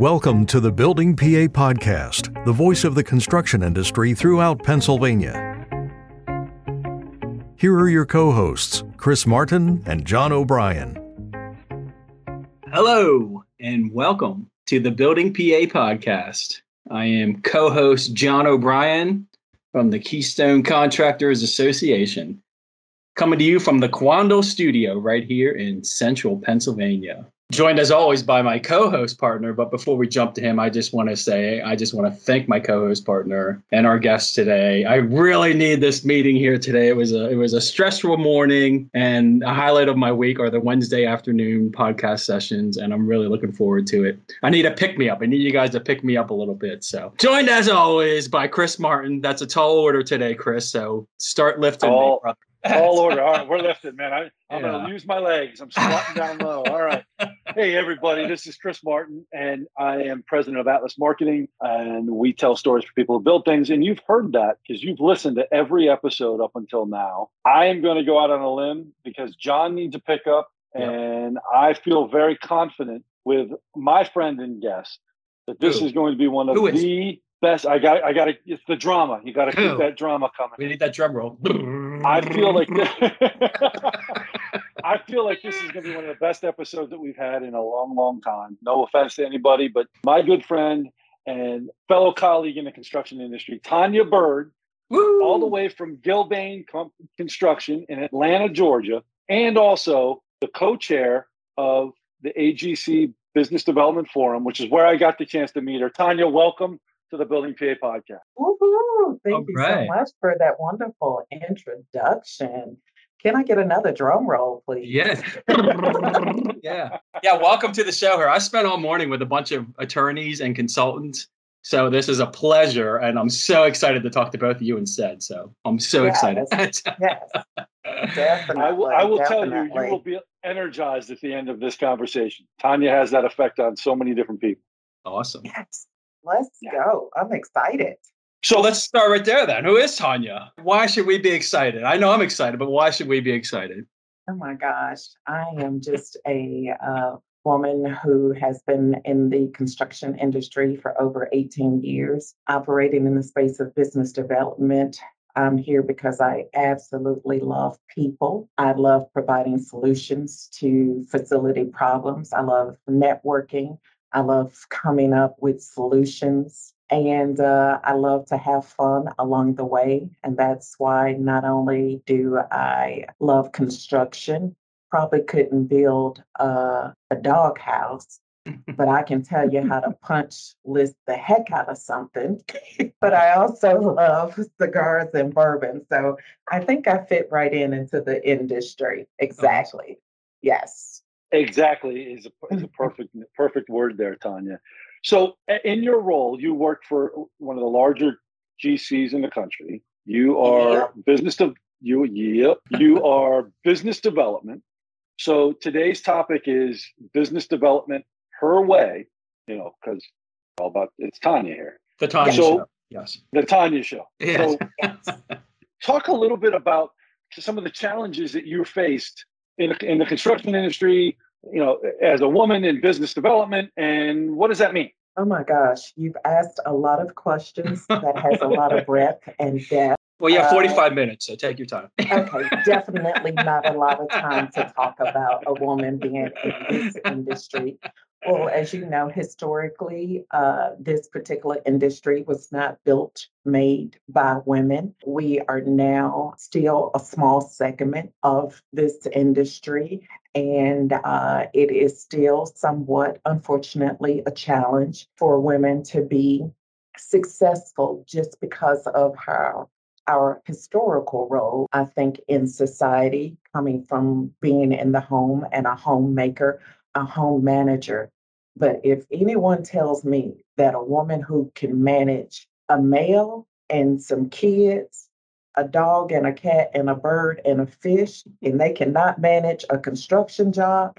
Welcome to the Building PA Podcast, the voice of the construction industry throughout Pennsylvania. Here are your co hosts, Chris Martin and John O'Brien. Hello, and welcome to the Building PA Podcast. I am co host John O'Brien from the Keystone Contractors Association, coming to you from the Quandle Studio right here in central Pennsylvania joined as always by my co-host partner but before we jump to him i just want to say i just want to thank my co-host partner and our guest today. I really need this meeting here today. It was a it was a stressful morning and a highlight of my week are the wednesday afternoon podcast sessions and i'm really looking forward to it. I need a pick me up i need you guys to pick me up a little bit. So joined as always by chris martin. That's a tall order today chris so start lifting me, brother. All order. All right, we're lifted, man. I, I'm yeah. going to use my legs. I'm squatting down low. All right. Hey, everybody. This is Chris Martin, and I am president of Atlas Marketing, and we tell stories for people who build things. And you've heard that because you've listened to every episode up until now. I am going to go out on a limb because John needs a pickup, and I feel very confident with my friend and guest that this Who? is going to be one of the best. I got. I got to. It's the drama. You got to keep that drama coming. We need that drum roll. I feel like. I feel like this is going to be one of the best episodes that we've had in a long, long time. No offense to anybody, but my good friend and fellow colleague in the construction industry, Tonya Byrd, Woo! all the way from Gilbane Construction in Atlanta, Georgia, and also the co-chair of the AGC Business Development Forum, which is where I got the chance to meet her. Tonya, welcome to the Building PA podcast. Woohoo! Thank All you right. so much for that wonderful introduction. Can I get another drum roll, please? Yes. yeah. Yeah. Welcome to the show here. I spent all morning with a bunch of attorneys and consultants. So this is a pleasure. And I'm so excited to talk to both of you instead. So I'm so yes. excited. yes. Definitely. I will, I will tell you, you will be energized at the end of this conversation. Tonya has that effect on so many different people. Awesome. Yes. Let's yeah. go. I'm excited. So let's start right there then. Who is Tonya? Why should we be excited? I know I'm excited, but why should we be excited? Oh my gosh. I am just a uh, woman who has been in the construction industry for over 18 years, operating in the space of business development. I'm here because I absolutely love people. I love providing solutions to facility problems. I love networking. I love coming up with solutions and uh, I love to have fun along the way. And that's why not only do I love construction, probably couldn't build a, a doghouse, but I can tell you how to punch list the heck out of something. but I also love cigars and bourbon. So I think I fit right in into the industry. Exactly. Yes. Exactly is a, is a perfect perfect word there, Tonya. So, in your role, you work for one of the larger GCs in the country. You are yeah. business of you. Yep, you are business development. So today's topic is business development her way. You know, because all about it's Tonya here. The Tonya so, show. Yes. The Tonya show. Yes. So, talk a little bit about some of the challenges that you faced in, in the construction industry, you know, as a woman in business development, and what does that mean? Oh my gosh, you've asked a lot of questions that has a lot of breadth and depth. Well, yeah, 45 uh, minutes, so take your time. okay, definitely not a lot of time to talk about a woman being in this industry. Well, as you know, historically, uh, this particular industry was not built, made by women. We are now still a small segment of this industry, and uh, it is still somewhat, unfortunately, a challenge for women to be successful just because of how our historical role, I think, in society, coming from being in the home and a homemaker, a home manager. But if anyone tells me that a woman who can manage a male and some kids, a dog and a cat and a bird and a fish, and they cannot manage a construction job,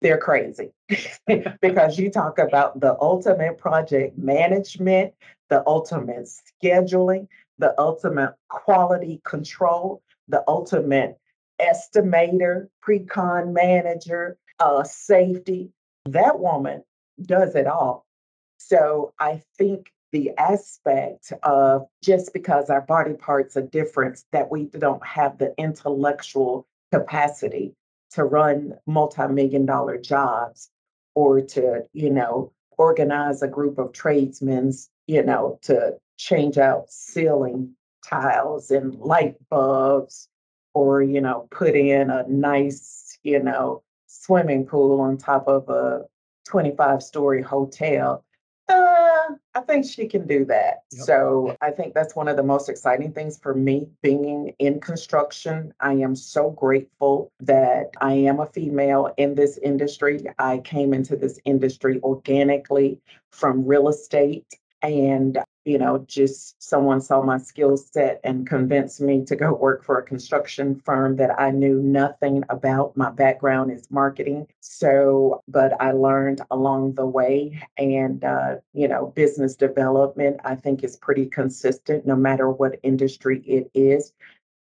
they're crazy. because you talk about the ultimate project management, the ultimate scheduling, the ultimate quality control, the ultimate estimator, pre-con manager, uh, safety. That woman does it all. So I think the aspect of just because our body parts are different, that we don't have the intellectual capacity to run multi-million dollar jobs or to, you know, organize a group of tradesmen, you know, to change out ceiling tiles and light bulbs or, you know, put in a nice, you know, swimming pool on top of a 25 story hotel uh, I think she can do that. Yep. So I think that's one of the most exciting things for me being in construction. I am so grateful that I am a female in this industry. I came into this industry organically from real estate. And you know, just someone saw my skill set and convinced me to go work for a construction firm that I knew nothing about. My background is marketing. So, but I learned along the way. And, uh, you know, business development, I think, is pretty consistent no matter what industry it is.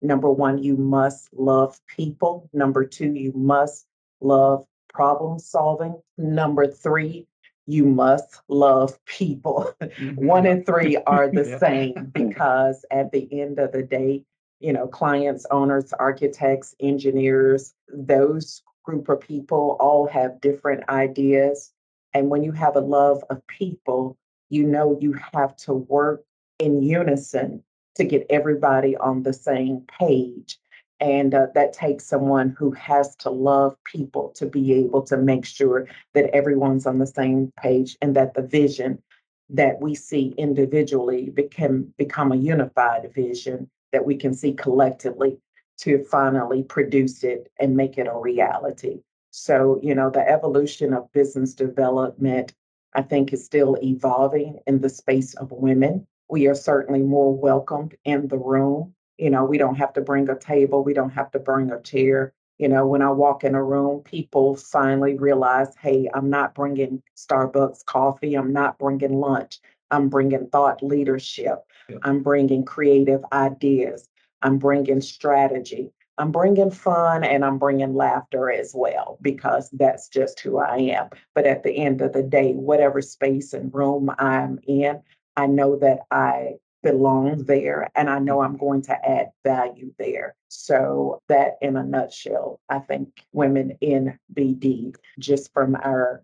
Number one, you must love people. Number two, you must love problem solving. Number three, you must love people. Mm-hmm. One and three are the yeah. same because at the end of the day, you know, clients, owners, architects, engineers, those group of people all have different ideas. And when you have a love of people, you know you have to work in unison to get everybody on the same page. And uh, that takes someone who has to love people to be able to make sure that everyone's on the same page and that the vision that we see individually become, become a unified vision that we can see collectively to finally produce it and make it a reality. So, you know, the evolution of business development, I think, is still evolving in the space of women. We are certainly more welcomed in the room you know, we don't have to bring a table, we don't have to bring a chair. You know, when I walk in a room, people finally realize, hey, I'm not bringing Starbucks coffee, I'm not bringing lunch, I'm bringing thought leadership, yeah. I'm bringing creative ideas, I'm bringing strategy. I'm bringing fun and I'm bringing laughter as well because that's just who I am. But at the end of the day, whatever space and room I'm in, I know that I belong there and I know I'm going to add value there. So, that in a nutshell, I think women in BD, just from our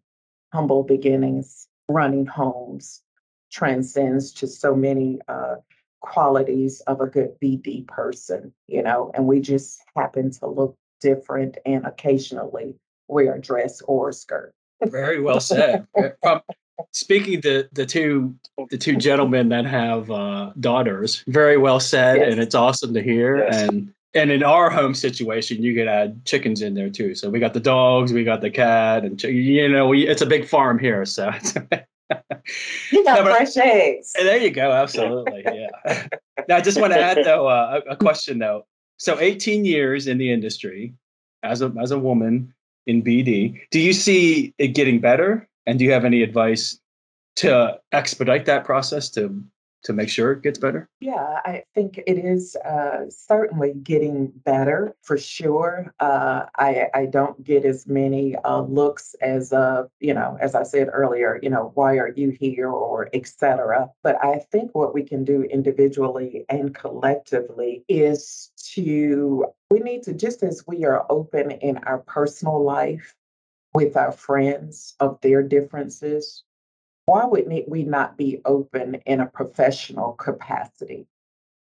humble beginnings, running homes, transcends to so many uh, qualities of a good BD person, you know, and we just happen to look different and occasionally wear a dress or a skirt. Very well said. From Speaking the the two the two gentlemen that have uh, daughters, very well said, yes. and it's awesome to hear. Yes. And and in our home situation, you could add chickens in there too. So we got the dogs, we got the cat, and you know, we, it's a big farm here. So you got no, fresh eggs. There you go. Absolutely, yeah. now, I just want to add though uh, a, a question though. So, 18 years in the industry as a as a woman in BD, do you see it getting better? And do you have any advice to expedite that process to to make sure it gets better? Yeah, I think it is uh, certainly getting better for sure. Uh, I I don't get as many uh, looks as uh you know as I said earlier. You know why are you here or etc. But I think what we can do individually and collectively is to we need to just as we are open in our personal life with our friends of their differences, why would we not be open in a professional capacity?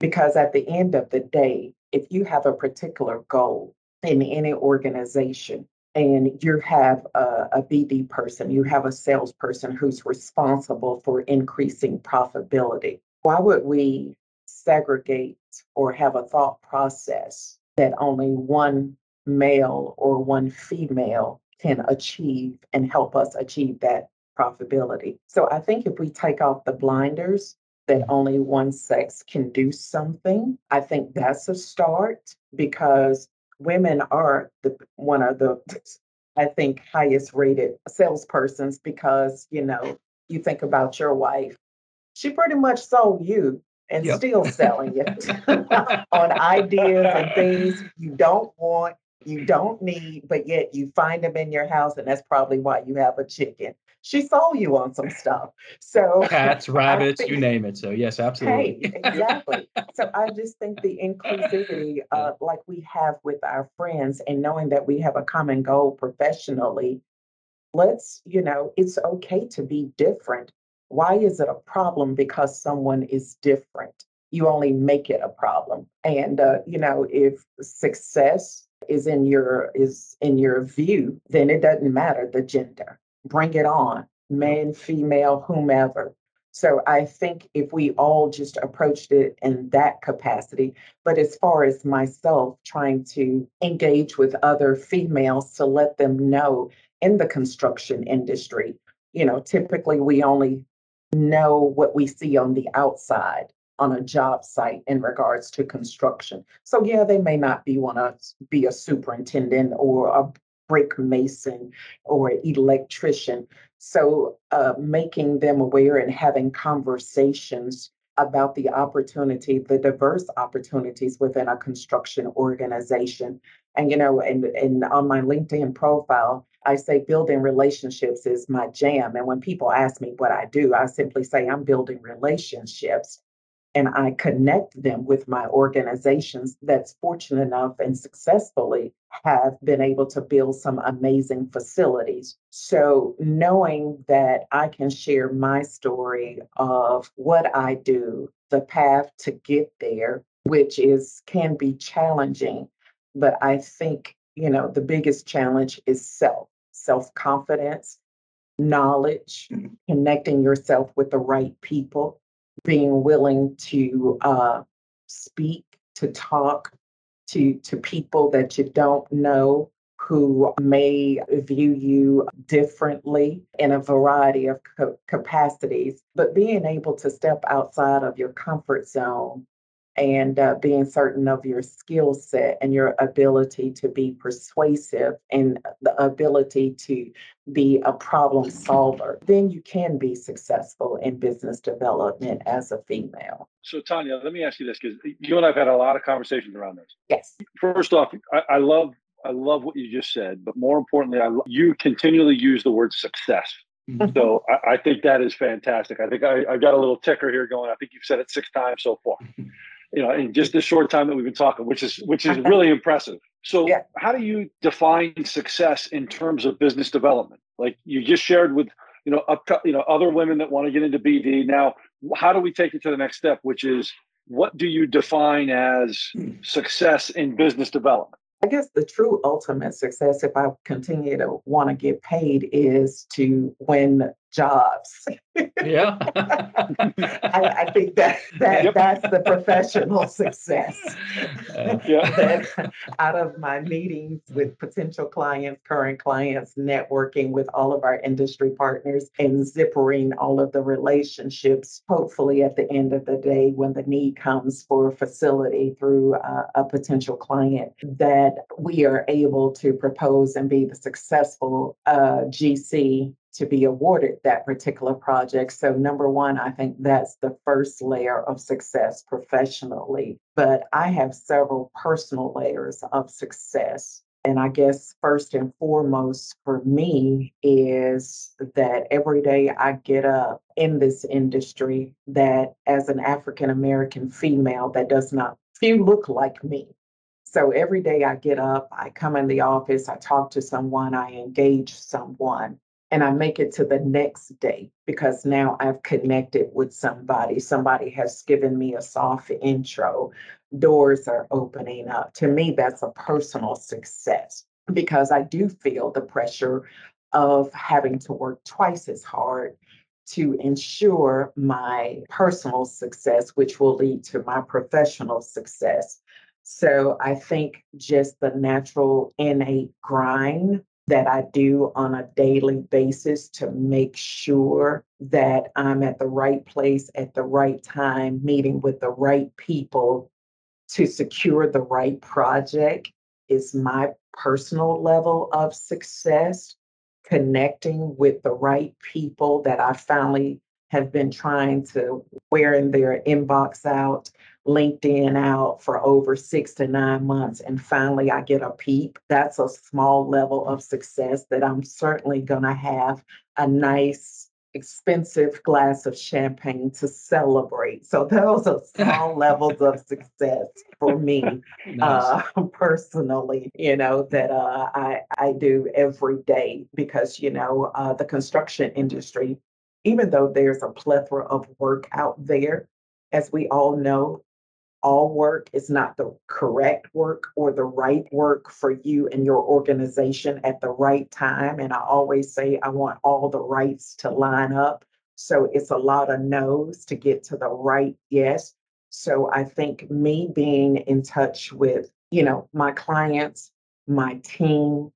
Because at the end of the day, if you have a particular goal in any organization and you have a, a BD person, you have a salesperson who's responsible for increasing profitability, why would we segregate or have a thought process that only one male or one female can achieve and help us achieve that profitability. So I think if we take off the blinders that mm-hmm. only one sex can do something, I think mm-hmm. that's a start because women are the one of the I think highest rated salespersons because, you know, you think about your wife, she pretty much sold you and yep. still selling you on ideas and things you don't want you don't need, but yet you find them in your house, and that's probably why you have a chicken. She saw you on some stuff. So cats, rabbits, think, you name it. So yes, absolutely. Hey, exactly. so I just think the inclusivity, uh, like we have with our friends, and knowing that we have a common goal professionally, let's, you know, it's okay to be different. Why is it a problem because someone is different? You only make it a problem. And uh, you know, if success is in your is in your view, then it doesn't matter the gender. Bring it on, man, female, whomever. So I think if we all just approached it in that capacity, but as far as myself trying to engage with other females to let them know in the construction industry, you know, typically we only know what we see on the outside on a job site in regards to construction. So yeah, they may not be want to be a superintendent or a brick mason or electrician. So uh, making them aware and having conversations about the opportunity, the diverse opportunities within a construction organization. And you know, and, and on my LinkedIn profile, I say building relationships is my jam. And when people ask me what I do, I simply say I'm building relationships and I connect them with my organizations that's fortunate enough and successfully have been able to build some amazing facilities. So, knowing that I can share my story of what I do, the path to get there, which is can be challenging, but I think, you know, the biggest challenge is self, self confidence, knowledge, mm-hmm. connecting yourself with the right people being willing to uh, speak, to talk to, to people that you don't know who may view you differently in a variety of capacities, but being able to step outside of your comfort zone and uh, being certain of your skill set and your ability to be persuasive and the ability to be a problem solver, then you can be successful in business development as a female. So, Tonya, let me ask you this because you and I've had a lot of conversations around this. Yes. First off, I, I love I love what you just said, but more importantly, I, you continually use the word success. Mm-hmm. So I, I, think that is fantastic. I think I, I got a little ticker here going. I think you've said it six times so far. you know, in just the short time that we've been talking, which is which is really impressive. So, yeah. how do you define success in terms of business development? Like you just shared with you know up, you know other women that want to get into BD. Now, how do we take it to the next step, which is what do you define as success in business development? I guess the true ultimate success, if I continue to want to get paid, is to win jobs. yeah. I, I, think that, that yep. that's the professional success. Uh, yeah. out of my meetings with potential clients, current clients, networking with all of our industry partners and zippering all of the relationships, hopefully at the end of the day, when the need comes for a facility through uh, a potential client, that we are able to propose and be the successful uh, GC to be awarded that particular project. So, number one, I think that's the first layer of success professionally. But I have several personal layers of success. And I guess first and foremost for me is that every day I get up in this industry that as an African American female that does not few look like me. So every day I get up, I come in the office, I talk to someone, I engage someone and I make it to the next day because now I've connected with somebody. Somebody has given me a soft intro. Doors are opening up. To me, that's a personal success because I do feel the pressure of having to work twice as hard to ensure my personal success, which will lead to my professional success. So I think just the natural innate grind that I do on a daily basis to make sure that I'm at the right place at the right time, meeting with the right people to secure the right project is my personal level of success. Connecting with the right people that I finally have been trying to wearing their inbox out, LinkedIn out for over six to nine months, and finally I get a peep. That's a small level of success that I'm certainly going to have a nice expensive glass of champagne to celebrate. So those are small levels of success for me nice. uh, personally, you know, that uh, I, I do every day because, you know, uh, the construction industry, even though there's a plethora of work out there, as we all know, all work is not the correct work or the right work for you and your organization at the right time. And I always say I want all the rights to line up. So it's a lot of no's to get to the right yes. So I think me being in touch with, you know, my clients, my team,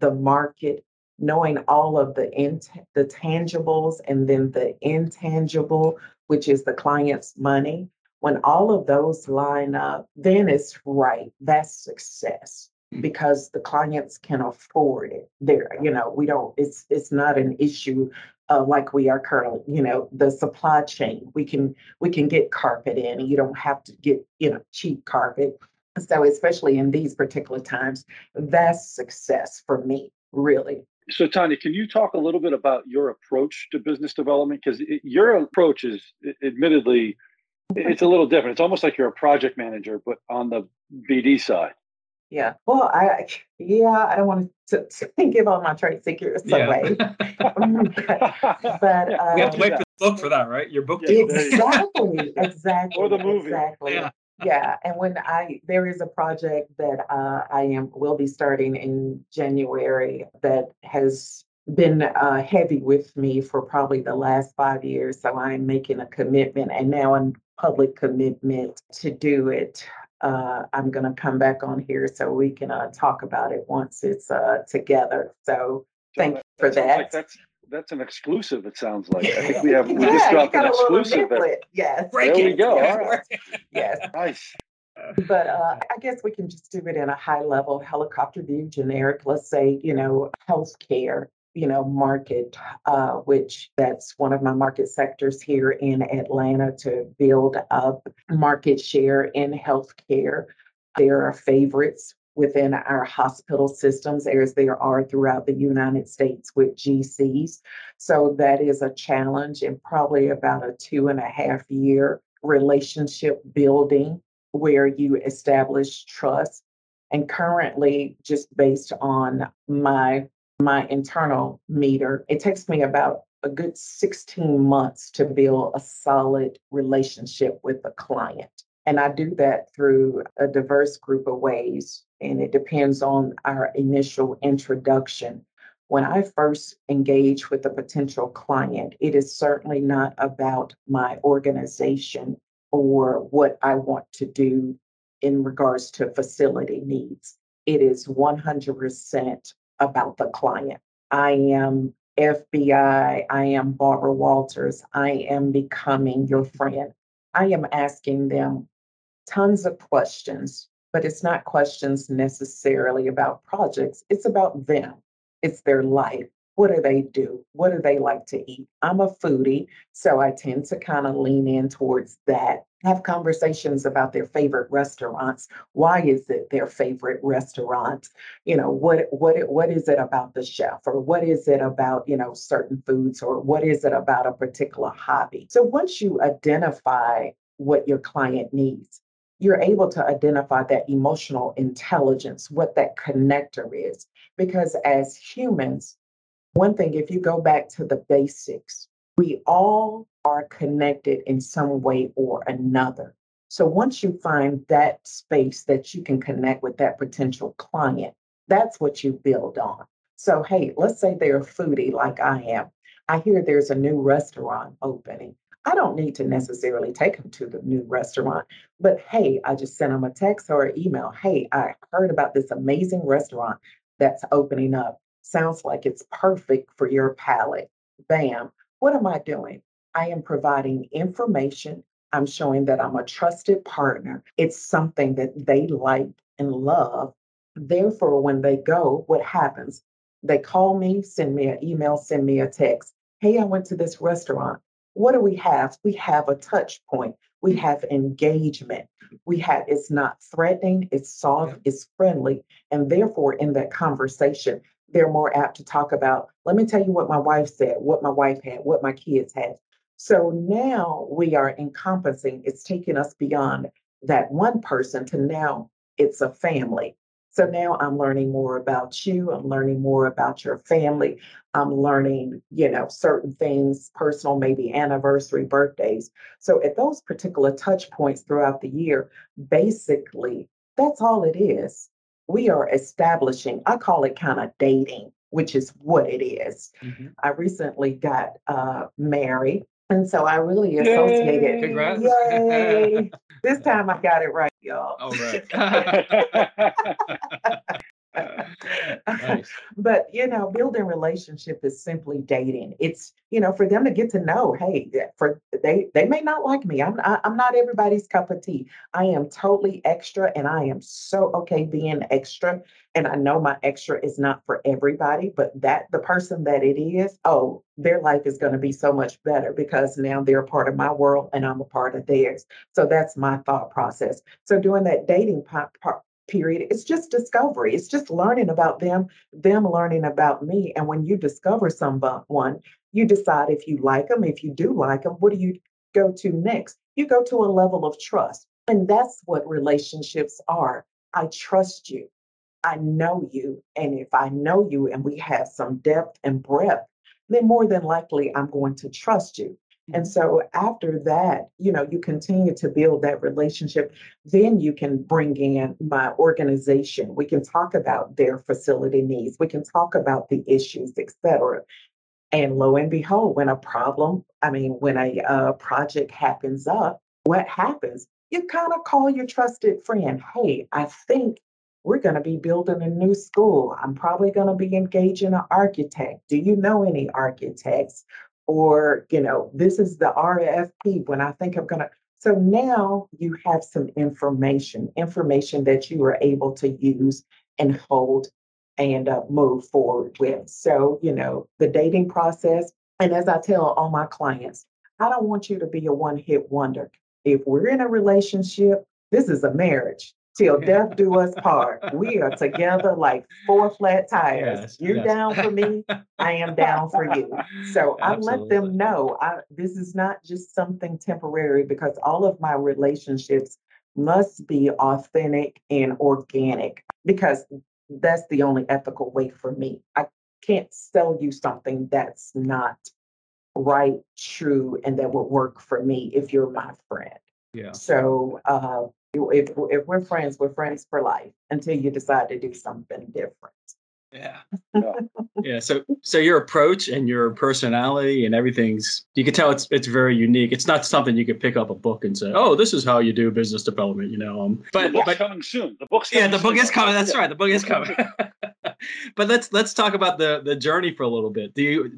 the market, knowing all of the int- the tangibles and then the intangible, which is the client's money when all of those line up, then it's right. That's success mm. because the clients can afford it. There, you know, we don't. It's it's not an issue uh, like we are currently. You know, the supply chain. We can we can get carpet in. You don't have to get you know cheap carpet. So especially in these particular times, that's success for me, really. So, Tonya, can you talk a little bit about your approach to business development? Because your approach is admittedly it's a little different. It's almost like you're a project manager, but on the BD side. Yeah. Well, I yeah, I don't want to, to give all my trade secrets yeah. away. but, uh, we have to wait for the book for that, right? Your book. Exactly. exactly. Or the movie. Exactly. Yeah. Yeah. And when I there is a project that uh, I am will be starting in January that has been uh, heavy with me for probably the last five years. So I'm making a commitment, and now a public commitment to do it. Uh, I'm going to come back on here so we can uh, talk about it once it's uh, together. So thank you for that. Like that's that's an exclusive. It sounds like I think we have we yeah, just dropped an exclusive. Yes, there we go. All right. yes, nice. But uh, I guess we can just do it in a high level helicopter view, generic. Let's say, you know, healthcare you know, market, uh, which that's one of my market sectors here in Atlanta to build up market share in healthcare. There are favorites within our hospital systems as there are throughout the United States with GCs. So that is a challenge and probably about a two and a half year relationship building where you establish trust. And currently, just based on my my internal meter, it takes me about a good 16 months to build a solid relationship with a client. And I do that through a diverse group of ways, and it depends on our initial introduction. When I first engage with a potential client, it is certainly not about my organization or what I want to do in regards to facility needs. It is 100% about the client. I am FBI, I am Barbara Walters, I am becoming your friend. I am asking them tons of questions, but it's not questions necessarily about projects, it's about them, it's their life. What do they do? What do they like to eat? I'm a foodie, so I tend to kind of lean in towards that. Have conversations about their favorite restaurants. Why is it their favorite restaurant? You know, what what what is it about the chef, or what is it about you know certain foods, or what is it about a particular hobby? So once you identify what your client needs, you're able to identify that emotional intelligence, what that connector is. Because as humans, one thing, if you go back to the basics, we all are connected in some way or another. So once you find that space that you can connect with that potential client, that's what you build on. So, hey, let's say they're a foodie like I am. I hear there's a new restaurant opening. I don't need to necessarily take them to the new restaurant, but hey, I just sent them a text or an email. Hey, I heard about this amazing restaurant that's opening up sounds like it's perfect for your palate. Bam. What am I doing? I am providing information. I'm showing that I'm a trusted partner. It's something that they like and love. Therefore, when they go, what happens? They call me, send me an email, send me a text. Hey, I went to this restaurant. What do we have? We have a touch point. We mm. have engagement. We have it's not threatening, it's soft, it's friendly. And therefore, in that conversation, they're more apt to talk about, let me tell you what my wife said, what my wife had, what my kids had. So now we are encompassing, it's taking us beyond that one person to now it's a family. So now I'm learning more about you. I'm learning more about your family. I'm learning, you know, certain things, personal, maybe anniversary, birthdays. So at those particular touch points throughout the year, basically, that's all it is. We are establishing, I call it kind of dating, which is what it is. Mm-hmm. I recently got uh, married. And so I really associated. Yay! Yay. this time I got it right y'all. All right. But you know, building relationship is simply dating. It's you know for them to get to know. Hey, for they they may not like me. I'm I, I'm not everybody's cup of tea. I am totally extra, and I am so okay being extra. And I know my extra is not for everybody, but that the person that it is, oh, their life is going to be so much better because now they're a part of my world and I'm a part of theirs. So that's my thought process. So doing that dating part, period. It's just discovery. It's just learning about them them learning about me. And when you discover someone you decide if you like them if you do like them what do you go to next? You go to a level of trust. And that's what relationships are. I trust you. I know you. And if i know you and we have some depth and breadth then more than likely i'm going to trust you and mm-hmm. so after that, you know, you continue to build that relationship. Then you can bring in my organization. We can talk about their facility needs. We can talk about the issues, et cetera. And lo and behold, when a problem, I mean, when a uh, project happens up, what happens? You kind of call your trusted friend. Hey, I think we're going to be building a new school. I'm probably going to be engaging an architect. Do you know any architects? Or you know this is the rfp when i think i'm going to so now you have some information information that you are able to use and hold and uh, move forward with. So you know the dating process and as i tell all my clients i don't want you to be a one hit wonder. If we're in a relationship this is a marriage till death do us part. We are together like four flat tires. Yes, You're yes. down for me, I am down for you. So I let them know I, this is not just something temporary because all of my relationships must be authentic and organic because that's the only ethical way for me. I can't sell you something that's not right, true, and that would work for me if you're my friend. Yeah. So uh, if, if we're friends, we're friends for life until you decide to do something different. Yeah. yeah. So so your approach and your personality and everything's you can tell it's it's very unique. It's not something you could pick up a book and say, Oh, this is how you do business development, you know. Um but the book's but, coming soon. The book's Yeah, the book is coming. That's yeah. right. The book is coming. but let's let's talk about the the journey for a little bit. Do you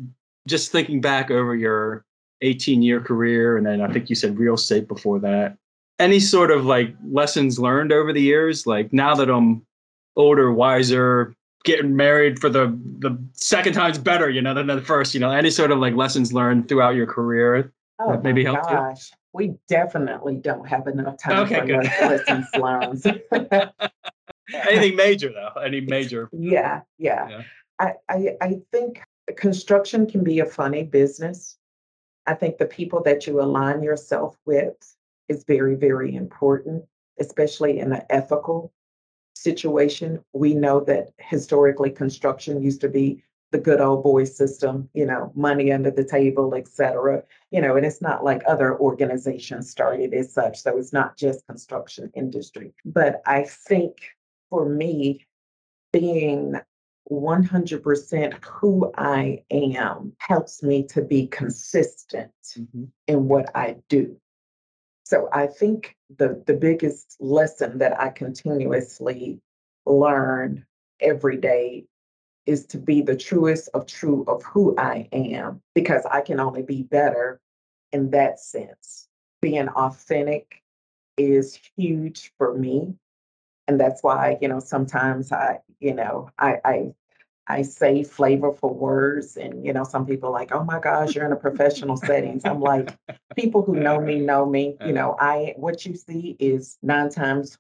just thinking back over your 18 year career and then I think you said real estate before that any sort of like lessons learned over the years like now that i'm older wiser getting married for the the second time's better you know than the first you know any sort of like lessons learned throughout your career oh that maybe helped gosh. you we definitely don't have enough time okay, for good. lessons learned anything major though any major yeah yeah, yeah. I, I i think construction can be a funny business i think the people that you align yourself with is very, very important, especially in an ethical situation. We know that historically construction used to be the good old boy system, you know, money under the table, et cetera. You know, and it's not like other organizations started as such. So it's not just construction industry. But I think for me, being 100% who I am helps me to be consistent mm-hmm. in what I do. So I think the, the biggest lesson that I continuously learn every day is to be the truest of true of who I am, because I can only be better in that sense. Being authentic is huge for me. And that's why, you know, sometimes I, you know, I, I I say flavorful words, and you know, some people like, "Oh my gosh, you're in a professional settings." I'm like, people who know me know me. You know, I what you see is nine times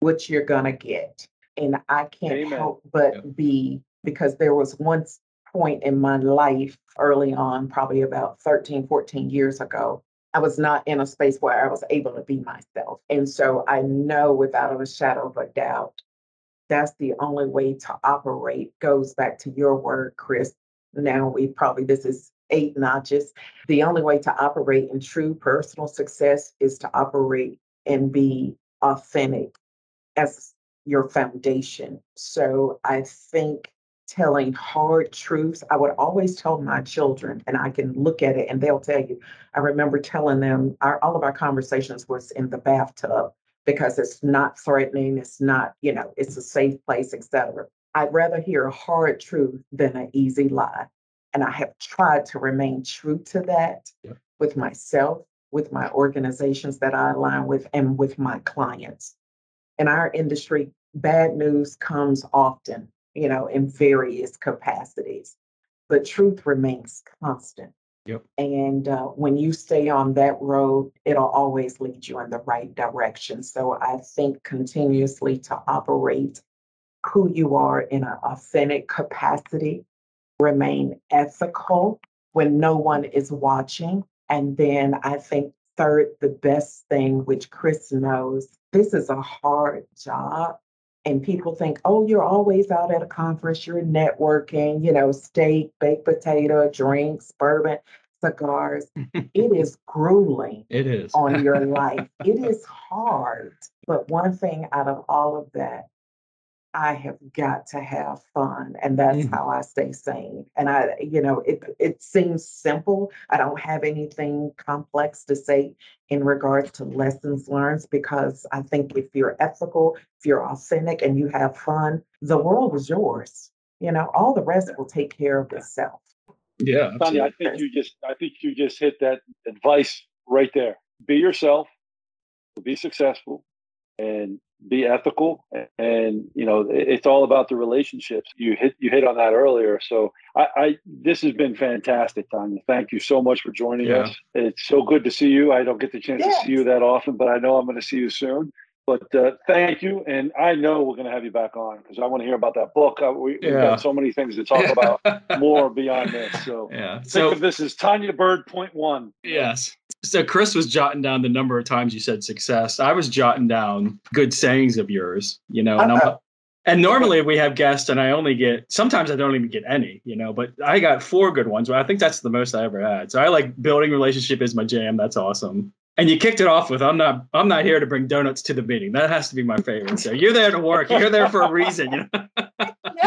what you're gonna get, and I can't Amen. help but be because there was once point in my life early on, probably about 13, 14 years ago, I was not in a space where I was able to be myself. And so I know without a shadow of a doubt that's the only way to operate goes back to your word chris. Now we probably this is eight notches. The only way to operate in true personal success is to operate and be authentic as your foundation. So i think telling hard truths i would always tell my children and i can look at it and they'll tell you. I remember telling them our, all of our conversations was in the bathtub because it's not threatening, it's not, you know, it's a safe place, etc. I'd rather hear a hard truth than an easy lie. And I have tried to remain true to that yeah. with myself, with my organizations that I align with, and with my clients. In our industry, bad news comes often, you know, in various capacities, but truth remains constant. Yep. And uh, when you stay on that road, it'll always lead you in the right direction. So I think continuously to operate who you are in an authentic capacity, remain ethical when no one is watching. And then I think third, the best thing, which Chris knows, this is a hard job. And people think, oh, you're always out at a conference, you're networking, you know, steak, baked potato, drinks, bourbon, cigars. it is grueling. It is. on your life. It is hard. But one thing out of all of that, I have got to have fun. And that's mm. how I stay sane. And I, you know, it it seems simple. I don't have anything complex to say in regards to lessons learned because I think if you're ethical, if you're authentic and you have fun, the world is yours. You know, all the rest will take care of itself. Yeah, Tonya, I think you just I think you just hit that advice right there. Be yourself, be successful, and be ethical and you know it's all about the relationships you hit you hit on that earlier so i, I this has been fantastic tonya thank you so much for joining yeah. us it's so good to see you i don't get the chance yes. to see you that often but i know i'm going to see you soon but uh, thank you, and I know we're going to have you back on because I want to hear about that book. Uh, we, have got so many things to talk about more beyond this. So yeah, think so, of this as Tonya Byrd point one. Yes. So Chris was jotting down the number of times you said success. I was jotting down good sayings of yours. You know, and, uh-huh. and normally we have guests, and I only get sometimes I don't even get any. You know, but I got four good ones. I think that's the most I ever had. So I like building relationship is my jam. That's awesome and you kicked it off with i'm not i'm not here to bring donuts to the meeting that has to be my favorite so you're there to work you're there for a reason you know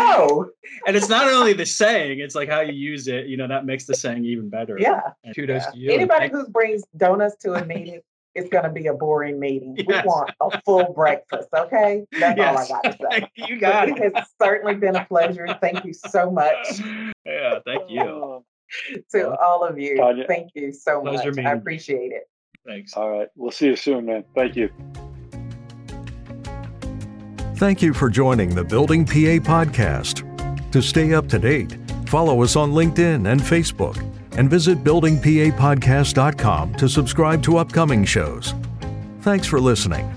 no and it's not only the saying it's like how you use it you know that makes the saying even better yeah and kudos yeah. to you anybody who brings donuts to a meeting it's going to be a boring meeting. Yes. We want a full breakfast. Okay, that's yes. all I got to say. you got it. It has certainly been a pleasure. Thank you so much. Yeah, thank you. to all of you, Tonya, thank you so much. I appreciate it. Thanks. All right. We'll see you soon, man. Thank you. Thank you for joining the Building PA podcast. To stay up to date, follow us on LinkedIn and Facebook, and visit buildingpapodcast.com to subscribe to upcoming shows. Thanks for listening.